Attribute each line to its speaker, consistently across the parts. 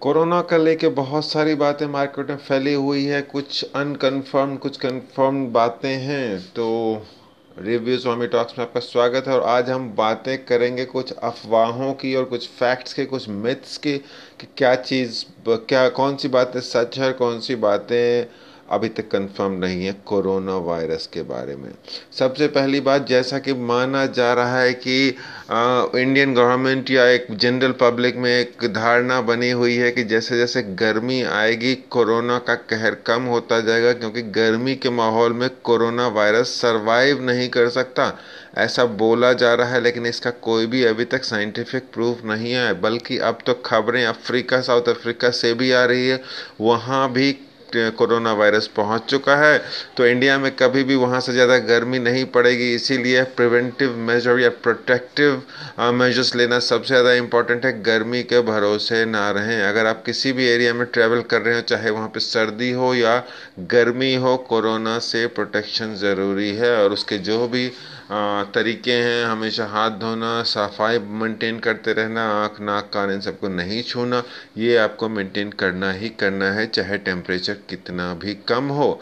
Speaker 1: Corona का लेके बहुत सारी बातें मार्केट में फैली हुई है। कुछ अनकन्फर्म, कुछ कन्फर्म बातें हैं तो रिव्यूज़ स्वामी टॉक्स में आपका स्वागत है और आज हम बातें करेंगे कुछ अफवाहों की और कुछ फैक्ट्स के, कुछ मिथ्स के कि क्या चीज़, क्या, कौन सी बातें सच है, कौन सी बातें अभी तक कंफर्म नहीं है कोरोना वायरस के बारे में। सबसे पहली बात, जैसा कि माना जा रहा है कि इंडियन गवर्नमेंट या एक जनरल पब्लिक में एक धारणा बनी हुई है कि जैसे जैसे गर्मी आएगी, कोरोना का कहर कम होता जाएगा, क्योंकि गर्मी के माहौल में कोरोना वायरस सरवाइव नहीं कर सकता। ऐसा बोला जा रहा है, लेकिन इसका कोई भी अभी तक साइंटिफिक प्रूफ नहीं है, बल्कि अब तो खबरें अफ्रीका साउथ अफ्रीका से भी आ रही है। वहाँ भी कोरोना वायरस पहुँच चुका है तो इंडिया में कभी भी वहाँ से ज़्यादा गर्मी नहीं पड़ेगी, इसीलिए प्रिवेंटिव मेजर या प्रोटेक्टिव मेजर्स लेना सबसे ज़्यादा इंपॉर्टेंट है। गर्मी के भरोसे ना रहें। अगर आप किसी भी एरिया में ट्रैवल कर रहे हो, चाहे वहाँ पर सर्दी हो या गर्मी हो, कोरोना से प्रोटेक्शन ज़रूरी है और उसके जो भी तरीके हैं, हमेशा हाथ धोना, सफ़ाई मेंटेन करते रहना, आँख, नाक, कान, इन सबको नहीं छूना, ये आपको मेंटेन करना ही करना है, चाहे टेम्परेचर कितना भी कम हो।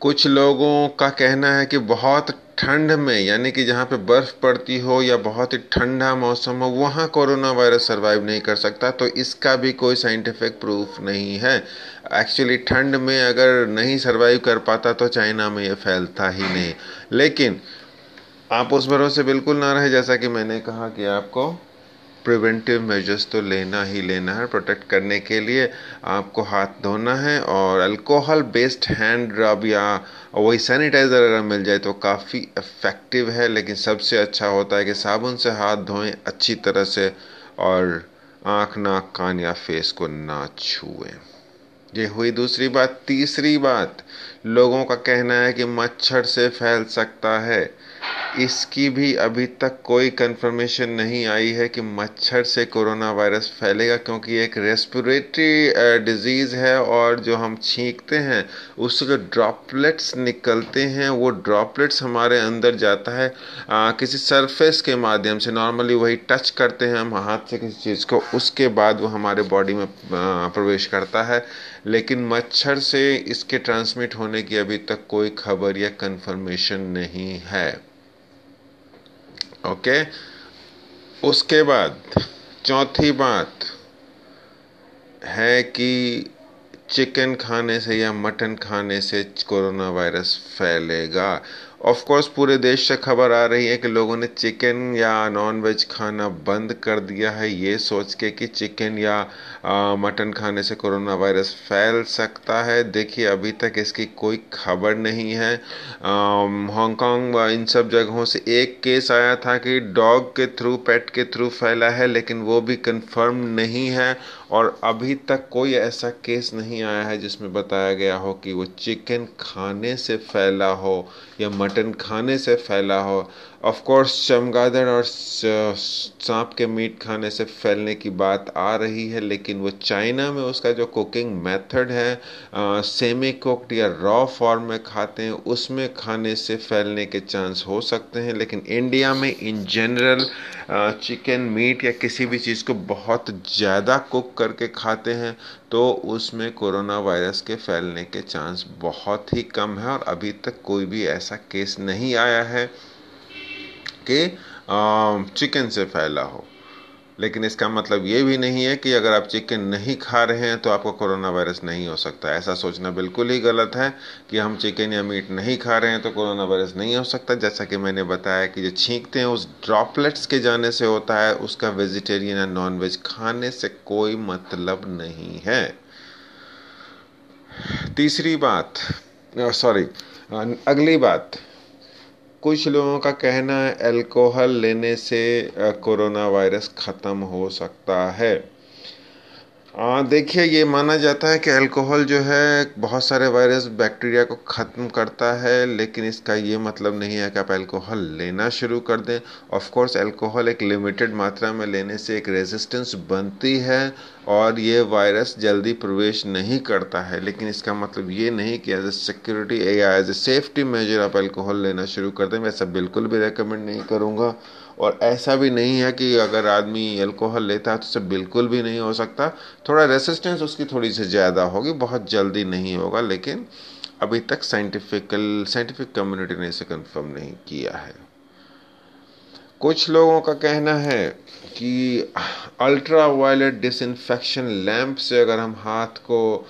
Speaker 1: कुछ लोगों का कहना है कि बहुत ठंड में, यानी कि जहाँ पे बर्फ़ पड़ती हो या बहुत ही ठंडा मौसम हो, वहाँ कोरोना वायरस सर्वाइव नहीं कर सकता तो इसका भी कोई साइंटिफिक प्रूफ नहीं है। एक्चुअली ठंड में अगर नहीं सर्वाइव कर पाता तो चाइना में ये फैलता ही नहीं। लेकिन आप उस भरोसे बिल्कुल ना रहे, जैसा कि मैंने कहा कि आपको प्रिवेंटिव मेजर्स तो लेना ही लेना है प्रोटेक्ट करने के लिए आपको हाथ धोना है और अल्कोहल बेस्ड हैंड रब या वही सैनिटाइज़र अगर मिल जाए तो काफ़ी इफ़ेक्टिव है, लेकिन सबसे अच्छा होता है कि साबुन से हाथ धोएँ अच्छी तरह से और आँख, नाक, कान या फेस को ना छुएँ। ये हुई दूसरी बात। तीसरी बात, लोगों का कहना है कि मच्छर से फैल सकता है। इसकी भी अभी तक कोई कंफर्मेशन नहीं आई है कि मच्छर से कोरोना वायरस फैलेगा क्योंकि एक रेस्पिरेटरी डिज़ीज़ है और जो हम छींकते हैं उससे जो ड्रॉपलेट्स निकलते हैं वो ड्रॉपलेट्स हमारे अंदर जाता है आ, किसी सरफेस के माध्यम से। नॉर्मली वही टच करते हैं हम हाथ से किसी चीज़ को उसके बाद वो हमारे बॉडी में प्रवेश करता है। लेकिन मच्छर से इसके ट्रांसमिट होने की अभी तक कोई खबर या कंफर्मेशन नहीं है। ओके? उसके बाद, चौथी बात है कि चिकन खाने से या मटन खाने से कोरोना वायरस फैलेगा। ऑफ़ कोर्स पूरे देश से खबर आ रही है कि लोगों ने चिकन या नॉन वेज खाना बंद कर दिया है। ये सोच के कि चिकन या मटन खाने से कोरोना वायरस फैल सकता है। देखिए, अभी तक इसकी कोई खबर नहीं है। हांगकांग इन सब जगहों से एक केस आया था कि डॉग के थ्रू पेट के थ्रू फैला है, लेकिन वो भी कंफर्म नहीं है। और अभी तक कोई ऐसा केस नहीं आया है जिसमें बताया गया हो कि वो चिकन खाने से फैला हो या मटन खाने से फैला हो। ऑफ़ कोर्स चमगादड़ और सांप के मीट खाने से फैलने की बात आ रही है, लेकिन वो चाइना में उसका जो कुकिंग मेथड है सेमी कुकड या रॉ फॉर्म में खाते हैं, उसमें खाने से फैलने के चांस हो सकते हैं, लेकिन इंडिया में इन जनरल चिकन मीट या किसी भी चीज़ को बहुत ज़्यादा कुक करके खाते हैं तो उसमें कोरोना वायरस के फैलने के चांस बहुत ही कम है और अभी तक कोई भी ऐसा केस नहीं आया है कि चिकन से फैला हो। लेकिन इसका मतलब ये भी नहीं है कि अगर आप चिकन नहीं खा रहे हैं तो आपको कोरोना वायरस नहीं हो सकता। ऐसा सोचना बिल्कुल ही गलत है कि हम चिकन या मीट नहीं खा रहे हैं तो कोरोना वायरस नहीं हो सकता। जैसा कि मैंने बताया कि जो छींकते हैं, उस ड्रॉपलेट्स के जाने से होता है, उसका वेजिटेरियन या नॉन वेज खाने से कोई मतलब नहीं है। तीसरी बात सॉरी अगली बात कुछ लोगों का कहना है अल्कोहल लेने से कोरोना वायरस ख़त्म हो सकता है। देखिए, ये माना जाता है कि अल्कोहल जो है, बहुत सारे वायरस बैक्टीरिया को ख़त्म करता है, लेकिन इसका ये मतलब नहीं है कि आप अल्कोहल लेना शुरू कर दें। ऑफ़ कोर्स अल्कोहल एक लिमिटेड मात्रा में लेने से एक रेजिस्टेंस बनती है, और ये वायरस जल्दी प्रवेश नहीं करता है। लेकिन इसका मतलब ये नहीं कि एज ए सिक्योरिटी या एज ए सेफ्टी मेजर आप अल्कोहल लेना शुरू कर दें। मैं सब बिल्कुल भी रिकमेंड नहीं करूँगा। और ऐसा भी नहीं है कि अगर आदमी अल्कोहल लेता है तो उससे बिल्कुल भी नहीं हो सकता। थोड़ा रेसिस्टेंस उसकी थोड़ी सी ज़्यादा होगी, बहुत जल्दी नहीं होगा, लेकिन अभी तक साइंटिफिकल साइंटिफिक कम्युनिटी ने इसे कंफर्म नहीं किया है। कुछ लोगों का कहना है कि अल्ट्रा वायलेट डिसइंफेक्शन लैम्प से अगर हम हाथ को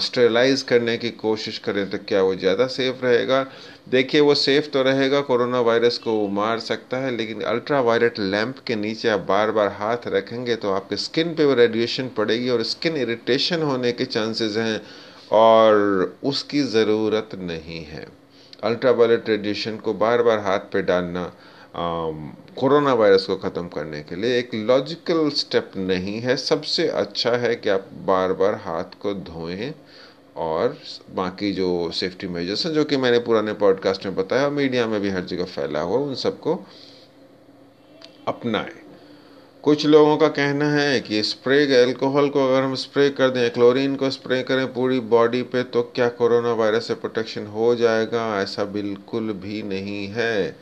Speaker 1: स्टेरलाइज करने की कोशिश करें तो क्या वो ज़्यादा सेफ़ रहेगा? देखिए, वो सेफ़ तो रहेगा, कोरोना वायरस को मार सकता है, लेकिन अल्ट्रा वायलेट लैम्प के नीचे आप बार बार हाथ रखेंगे तो आपके स्किन पे वो रेडिएशन पड़ेगी और स्किन इरिटेशन होने के चांसेस हैं, और उसकी ज़रूरत नहीं है। अल्ट्रा वायलेट रेडिएशन को बार बार हाथ पे डालना कोरोना वायरस को ख़त्म करने के लिए एक लॉजिकल स्टेप नहीं है। सबसे अच्छा है कि आप बार बार हाथ को धोएँ और बाकी जो सेफ्टी मेजर्स हैं, जो कि मैंने पुराने पॉडकास्ट में बताया मीडिया में भी हर जगह फैला हुआ, उन सबको अपनाएँ। कुछ लोगों का कहना है कि स्प्रे अल्कोहल को अगर हम स्प्रे कर दें क्लोरीन को स्प्रे करें पूरी बॉडी पे तो क्या कोरोना वायरस से प्रोटेक्शन हो जाएगा? ऐसा बिल्कुल भी नहीं है।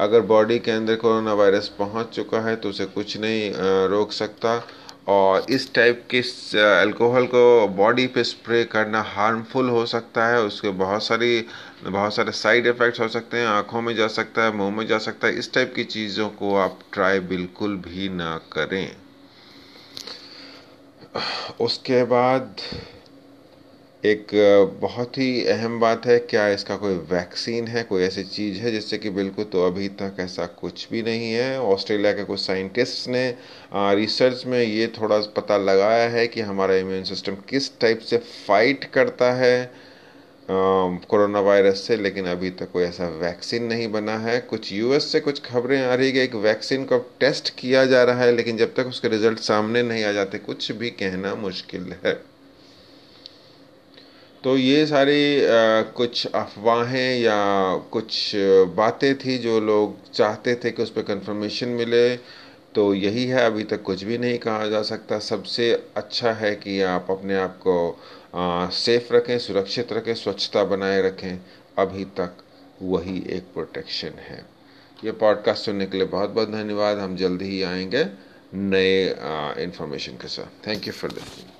Speaker 1: अगर बॉडी के अंदर कोरोना वायरस पहुँच चुका है तो उसे कुछ नहीं रोक सकता। और इस टाइप के अल्कोहल को बॉडी पे स्प्रे करना हार्मफुल हो सकता है। उसके बहुत सारी, बहुत सारे साइड इफ़ेक्ट्स हो सकते हैं। आँखों में जा सकता है, मुँह में जा सकता है। इस टाइप की चीज़ों को आप ट्राई बिल्कुल भी ना करें। उसके बाद एक बहुत ही अहम बात है, क्या इसका कोई वैक्सीन है, कोई ऐसी चीज़ है जिससे कि बिल्कुल तो अभी तक ऐसा कुछ भी नहीं है। ऑस्ट्रेलिया के कुछ साइंटिस्ट ने रिसर्च में ये थोड़ा पता लगाया है कि हमारा इम्यून सिस्टम किस टाइप से फाइट करता है कोरोना वायरस से, लेकिन अभी तक कोई ऐसा वैक्सीन नहीं बना है। कुछ यूएस से कुछ खबरें आ रही है कि एक वैक्सीन को टेस्ट किया जा रहा है, लेकिन जब तक उसके रिज़ल्ट सामने नहीं आ जाते, कुछ भी कहना मुश्किल है। तो ये सारी आ, कुछ अफवाहें या कुछ बातें थी जो लोग चाहते थे कि उस पर कंफर्मेशन मिले तो यही है। अभी तक कुछ भी नहीं कहा जा सकता। सबसे अच्छा है कि आप अपने आप को सेफ़ रखें सुरक्षित रखें स्वच्छता बनाए रखें। अभी तक वही एक प्रोटेक्शन है। ये पॉडकास्ट सुनने के लिए बहुत बहुत धन्यवाद। हम जल्दी ही आएँगे नए इन्फॉर्मेशन के साथ। Thank you for listening